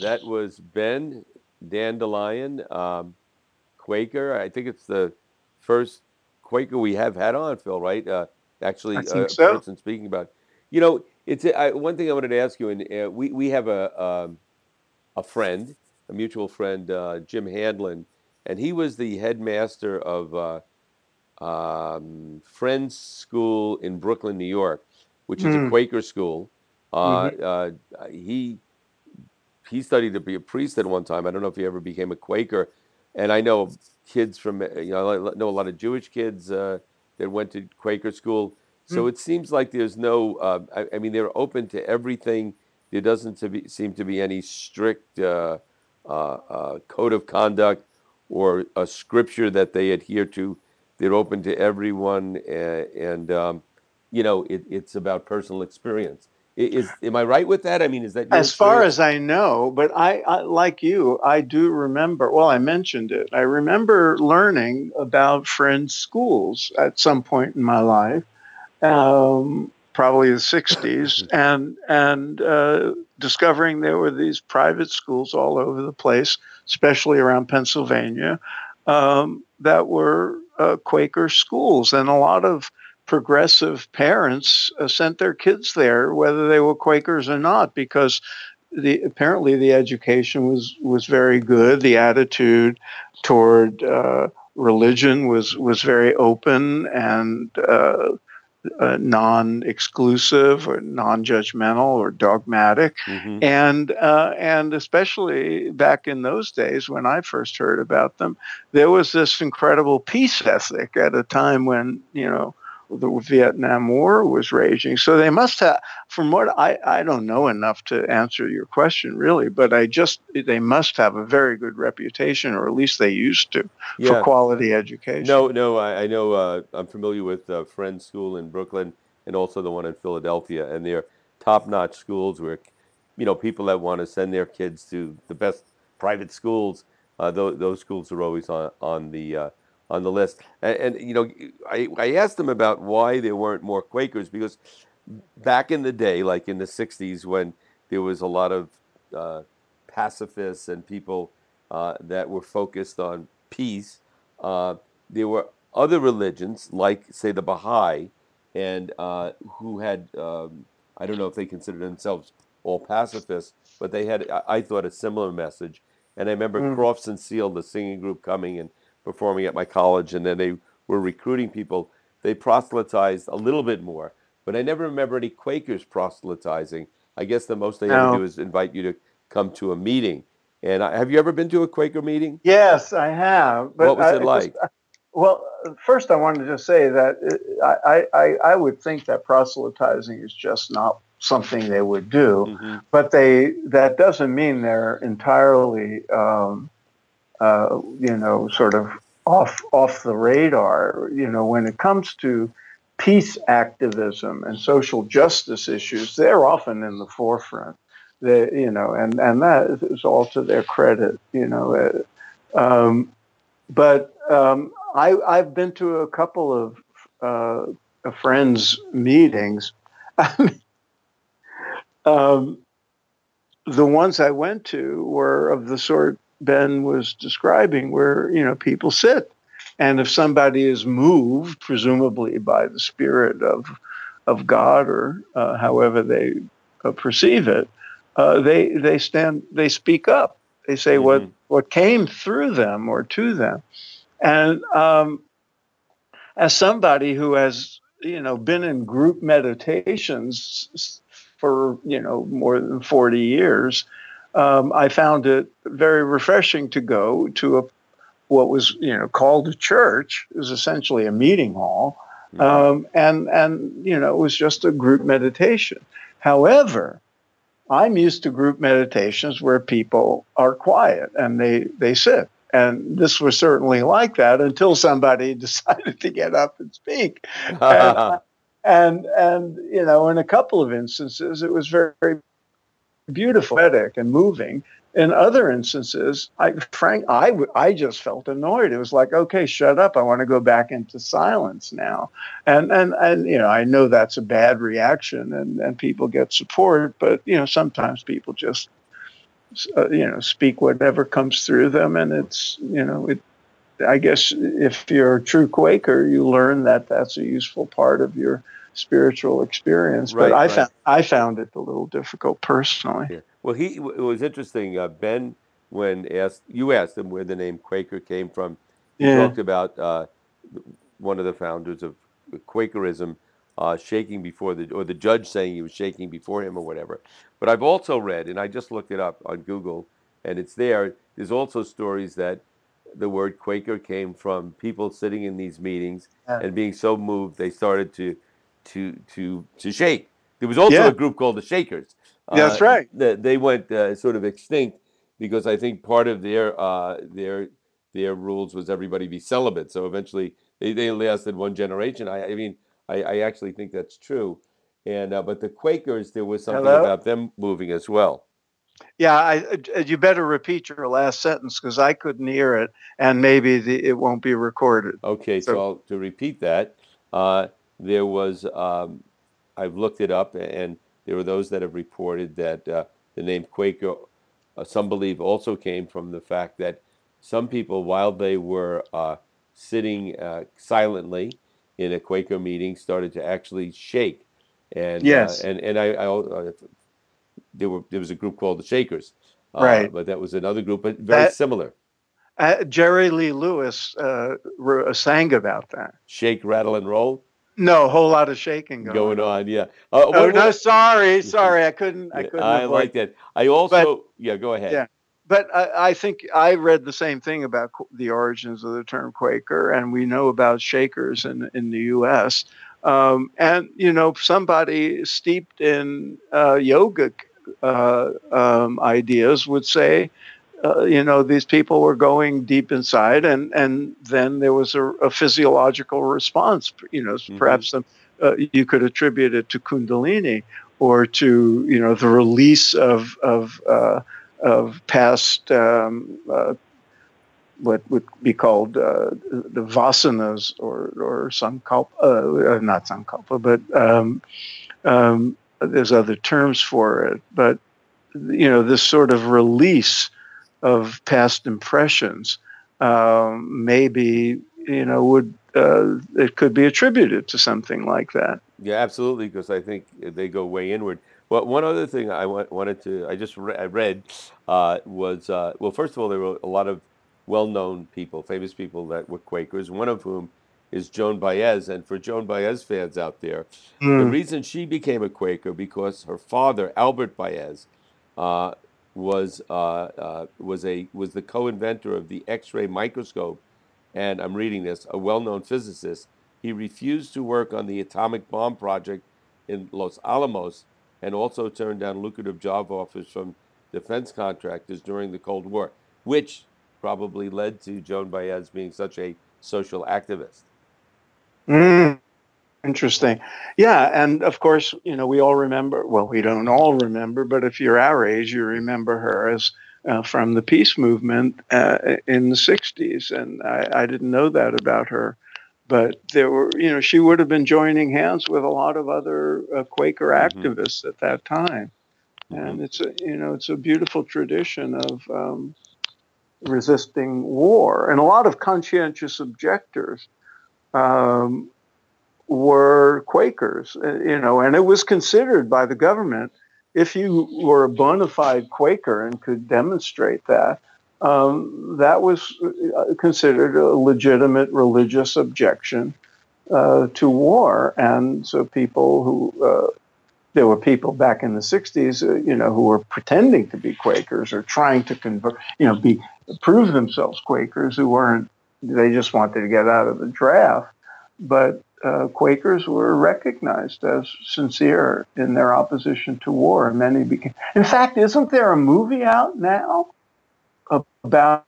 that was Ben Dandelion, um, Quaker. I think it's the first Quaker we have had on, Phil. Right? Uh, actually, I a think so. person speaking about. You know, it's I, one thing I wanted to ask you, and uh, we we have a um, a friend, a mutual friend, uh, Jim Handlin, and he was the headmaster of uh, um, Friends School in Brooklyn, New York, which is a Mm. Quaker school. Uh, Mhm. uh, he he studied to be a priest at one time. I don't know if he ever became a Quaker. And I know kids from you know I know a lot of Jewish kids uh, that went to Quaker school. So Mm. it seems like there's no. Uh, I, I mean, they're open to everything. There doesn't to be, seem to be any strict uh, uh, uh, code of conduct or a scripture that they adhere to. They're open to everyone, and, and um, you know, it, it's about personal experience. Is am I right with that? I mean, is that As far as I know, but I, I like you, I do remember. Well, I mentioned it. I remember learning about Friends schools at some point in my life, um, probably the '60s, and and uh, discovering there were these private schools all over the place, especially around Pennsylvania, um, that were uh, Quaker schools, and a lot of progressive parents uh, sent their kids there, whether they were Quakers or not, because the apparently the education was was very good. The attitude toward uh, religion was was very open and uh, uh, non-exclusive or non-judgmental or dogmatic Mhm. and uh, and especially back in those days when I first heard about them, there was this incredible peace ethic at a time when you know the Vietnam War was raging. So they must have, from what I I don't know enough to answer your question really, but I just they must have a very good reputation, or at least they used to, for quality education. No, no, I, I know. Uh, I'm familiar with uh, Friends School in Brooklyn and also the one in Philadelphia, and they're top-notch schools where, you know, people that want to send their kids to the best private schools, uh, those, those schools are always on on the uh, on the list. And, and you know, I, I asked them about why there weren't more Quakers because back in the day, like in the '60s, when there was a lot of uh, pacifists and people uh, that were focused on peace. Uh, there were other religions, like say the Baha'i, and uh, who had um, I don't know if they considered themselves all pacifists, but they had I, I thought a similar message. And I remember Mm. Crofts and Seal, the singing group, coming and performing at my college, and then they were recruiting people. They proselytized a little bit more, but I never remember any Quakers proselytizing. I guess the most they ever do is invite you to come to a meeting. And I, have you ever been to a Quaker meeting? Yes, I have. But what was I, it I just- like? Well, first, I wanted to just say that uh, I, I, I would think that proselytizing is just not something they would do, Mhm. but they that doesn't mean they're entirely, um, uh, you know, sort of off off the radar. You know, when it comes to peace activism and social justice issues, they're often in the forefront. They, you know, and and that is all to their credit. You know, uh, um, but um, I, I've been to a couple of uh, a friends' meetings. um, the ones I went to were of the sort Ben was describing, where you know people sit, and if somebody is moved, presumably by the spirit of of God or uh, however they uh, perceive it, uh, they they stand, they speak up, they say what Mhm. what came through them or to them, and um, as somebody who has you know been in group meditations for you know more than 40 years um, i found it very refreshing to go to a what was you know called a church. It was essentially a meeting hall. Um, and and you know it was just a group meditation. However i'm used to group meditations where people are quiet and they they sit. And this was certainly like that until somebody decided to get up and speak. And, and and you know in a couple of instances it was very, very beautiful poetic and moving. In other instances i frank I, just felt annoyed. It was like okay shut up. I want to go back into silence now. And and and you know i know that's a bad reaction and and people get support but you know sometimes people just uh, you know, speak whatever comes through them, and it's you know, it. I guess if you're a true Quaker, you learn that that's a useful part of your spiritual experience. Right, but I right. found I found it a little difficult personally. Yeah. Well, he it was interesting. Uh, ben, when asked you asked him where the name Quaker came from, he Yeah. talked about uh, one of the founders of Quakerism uh, shaking before the or the judge saying he was shaking before him or whatever. But I've also read, and I just looked it up on Google, and it's there. There's also stories that the word Quaker came from people sitting in these meetings Yeah. and being so moved they started to to to to shake. There was also Yeah. a group called the Shakers. That's Uh, right. that they went uh, sort of extinct because I think part of their uh, their their rules was everybody be celibate. So eventually they, they lasted one generation. I, I mean, I, I actually think that's true. And uh, but the Quakers, there was something Hello? about them moving as well. Yeah, I, uh, you better repeat your last sentence because I couldn't hear it, and maybe the, it won't be recorded. Okay, so, So- I'll, to repeat that, uh, there was um, I've looked it up, and there were those that have reported that uh, the name Quaker, uh, some believe, also came from the fact that some people, while they were uh, sitting uh, silently in a Quaker meeting, started to actually shake, and Yes. uh, and and I, I there were there was a group called the Shakers, uh, Right. But that was another group, but very That- similar. Uh, Jerry Lee Lewis uh, sang about that. Shake, rattle, and roll No, a whole lot of shaking going, going on. Yeah. Uh, Oh what- no, sorry, sorry, I couldn't. I couldn't. I avoid- like that. I also, yeah, go ahead. Yeah. But I, I think I read the same thing about qu- the origins of the term Quaker, and we know about Shakers in in the U.S. Um, and you know, somebody steeped in uh, yogic uh, um, ideas would say, uh, you know, these people were going deep inside, and and then there was a, a physiological response. You know, Mhm. perhaps some, uh, you could attribute it to Kundalini or to you know the release of of uh, of past um, uh, what would be called uh, the vasanas or or sankalpa, uh, not sankalpa, but um, um, there's other terms for it. But you know, this sort of release of past impressions um, maybe you know would uh, it could be attributed to something like that. Yeah, absolutely, because I think they go way inward. Well, one other thing I wa- wanted to, I just re- I read uh, was, uh, well, first of all, there were a lot of well-known people, famous people that were Quakers, one of whom is Joan Baez. And for Joan Baez fans out there, the Mm. reason she became a Quaker because her father, Albert Baez, uh, was uh, uh, was a was the co-inventor of the X-ray microscope, and I'm reading this, a well-known physicist. He refused to work on the atomic bomb project in Los Alamos, and also turned down lucrative job offers from defense contractors during the Cold War, which probably led to Joan Baez being such a social activist. Mm, interesting. Yeah, and of course, you know, we all remember. Well, we don't all remember, but if you're our age, you remember her as uh, from the peace movement uh, in the '60s, and I, I didn't know that about her. But there were, you know, she would have been joining hands with a lot of other uh, Quaker Mhm. activists at that time, and it's a, you know, it's a beautiful tradition of um, resisting war, and a lot of conscientious objectors um, were Quakers, uh, you know, and it was considered by the government if you were a bona fide Quaker and could demonstrate that, um, that was uh, considered a legitimate religious objection uh, to war. And so people who, uh, there were people back in the 60s, uh, you know, who were pretending to be Quakers or trying to convert, you know, be prove themselves Quakers who weren't, they just wanted to get out of the draft. But uh, Quakers were recognized as sincere in their opposition to war, and many became. In fact, isn't there a movie out now about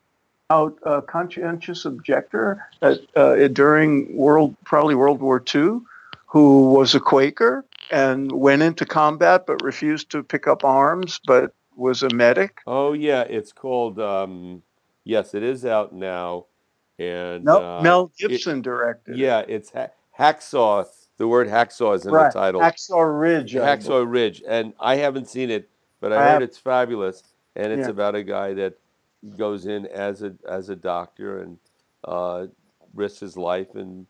a conscientious objector that uh, during World, probably World War II, who was a Quaker and went into combat but refused to pick up arms, but was a medic? Oh yeah, it's called. Um, yes, it is out now, and No, uh, Mel it- Gibson directed. it. yeah, it's ha- hacksaw. The word hacksaw is in right. the title. Hacksaw Ridge. Hacksaw Ridge, and I haven't seen it, but I I heard have- it's fabulous. and it's Yeah. about a guy that goes in as a as a doctor and uh, risks his life in,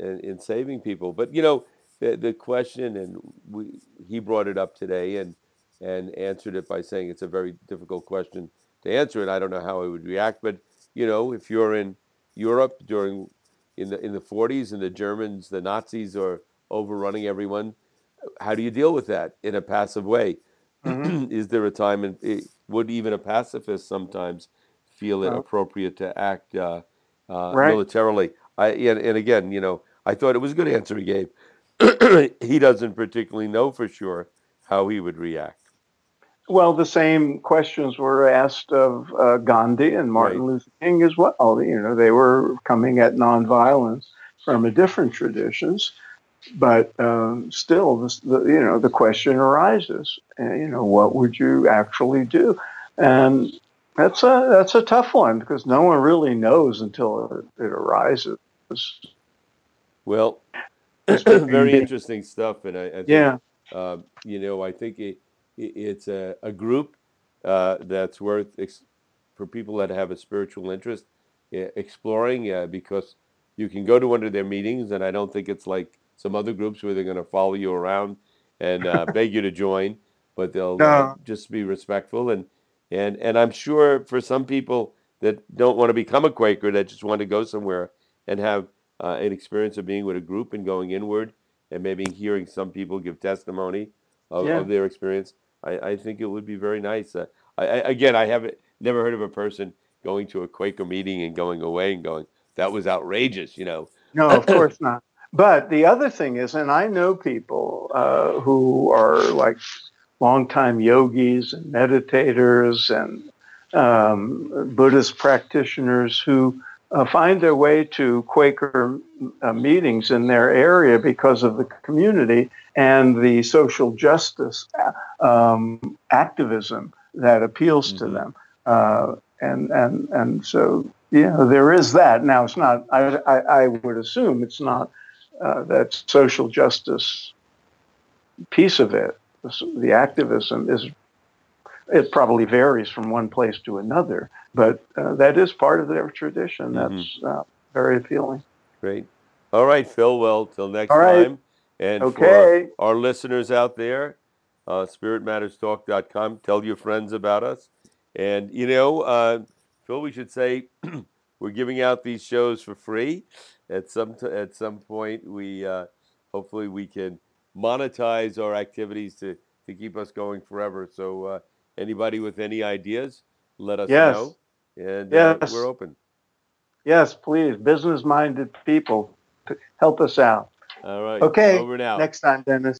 in in saving people. But you know, the the question, and we he brought it up today, and and answered it by saying it's a very difficult question to answer, and I don't know how I would react. But you know, if you're in Europe during in the in the 40s and the Germans, the Nazis are overrunning everyone, how do you deal with that in a passive way? Mhm. Is there a time, and it, would even a pacifist sometimes feel it Well, appropriate to act uh, uh, right. militarily? I and, and again, you know, I thought it was a good answer he gave. he doesn't particularly know for sure how he would react. Well, the same questions were asked of uh, Gandhi and Martin Right. Luther King as well. You know, they were coming at nonviolence from a different traditions, but um, still, this, the, you know, the question arises. uh, you know, what would you actually do? And that's a that's a tough one because no one really knows until it, it arises. Well, very interesting stuff, and I, I think Yeah, uh, you know, I think it, it's a, a group uh, that's worth ex- for people that have a spiritual interest exploring uh, because you can go to one of their meetings, and I don't think it's like some other groups where they're going to follow you around and uh, beg you to join, but they'll uh, No. just be respectful and and and I'm sure for some people that don't want to become a Quaker that just want to go somewhere and have uh, an experience of being with a group and going inward and maybe hearing some people give testimony of, Yeah. of their experience. I, I think it would be very nice. Uh, I, I, again, I haven't never heard of a person going to a Quaker meeting and going away and going, "That was outrageous," you know. No, of course not. But the other thing is, and I know people uh, who are like longtime yogis and meditators and um, Buddhist practitioners who uh, find their way to Quaker uh, meetings in their area because of the community and the social justice um, activism that appeals to Mhm. them. Uh, and and and so yeah, there is that. Now it's not. I I, I would assume it's not uh, that social justice piece of it. The, the activism is. It probably varies from one place to another, but uh, that is part of their tradition. That's uh, very appealing. Great. All right, Phil. Well, till next All right. time. And Okay. for our listeners out there, uh, spiritmatterstalk.com. Tell your friends about us. And, you know, uh, Phil, we should say we're giving out these shows for free. At some, t- at some point, we uh, hopefully we can monetize our activities to, to keep us going forever. So, uh, anybody with any ideas, let us Yes. know. And uh, Yes. we're open. Yes, please, business-minded people, help us out. All right. Okay, Over now. Next time, Dennis.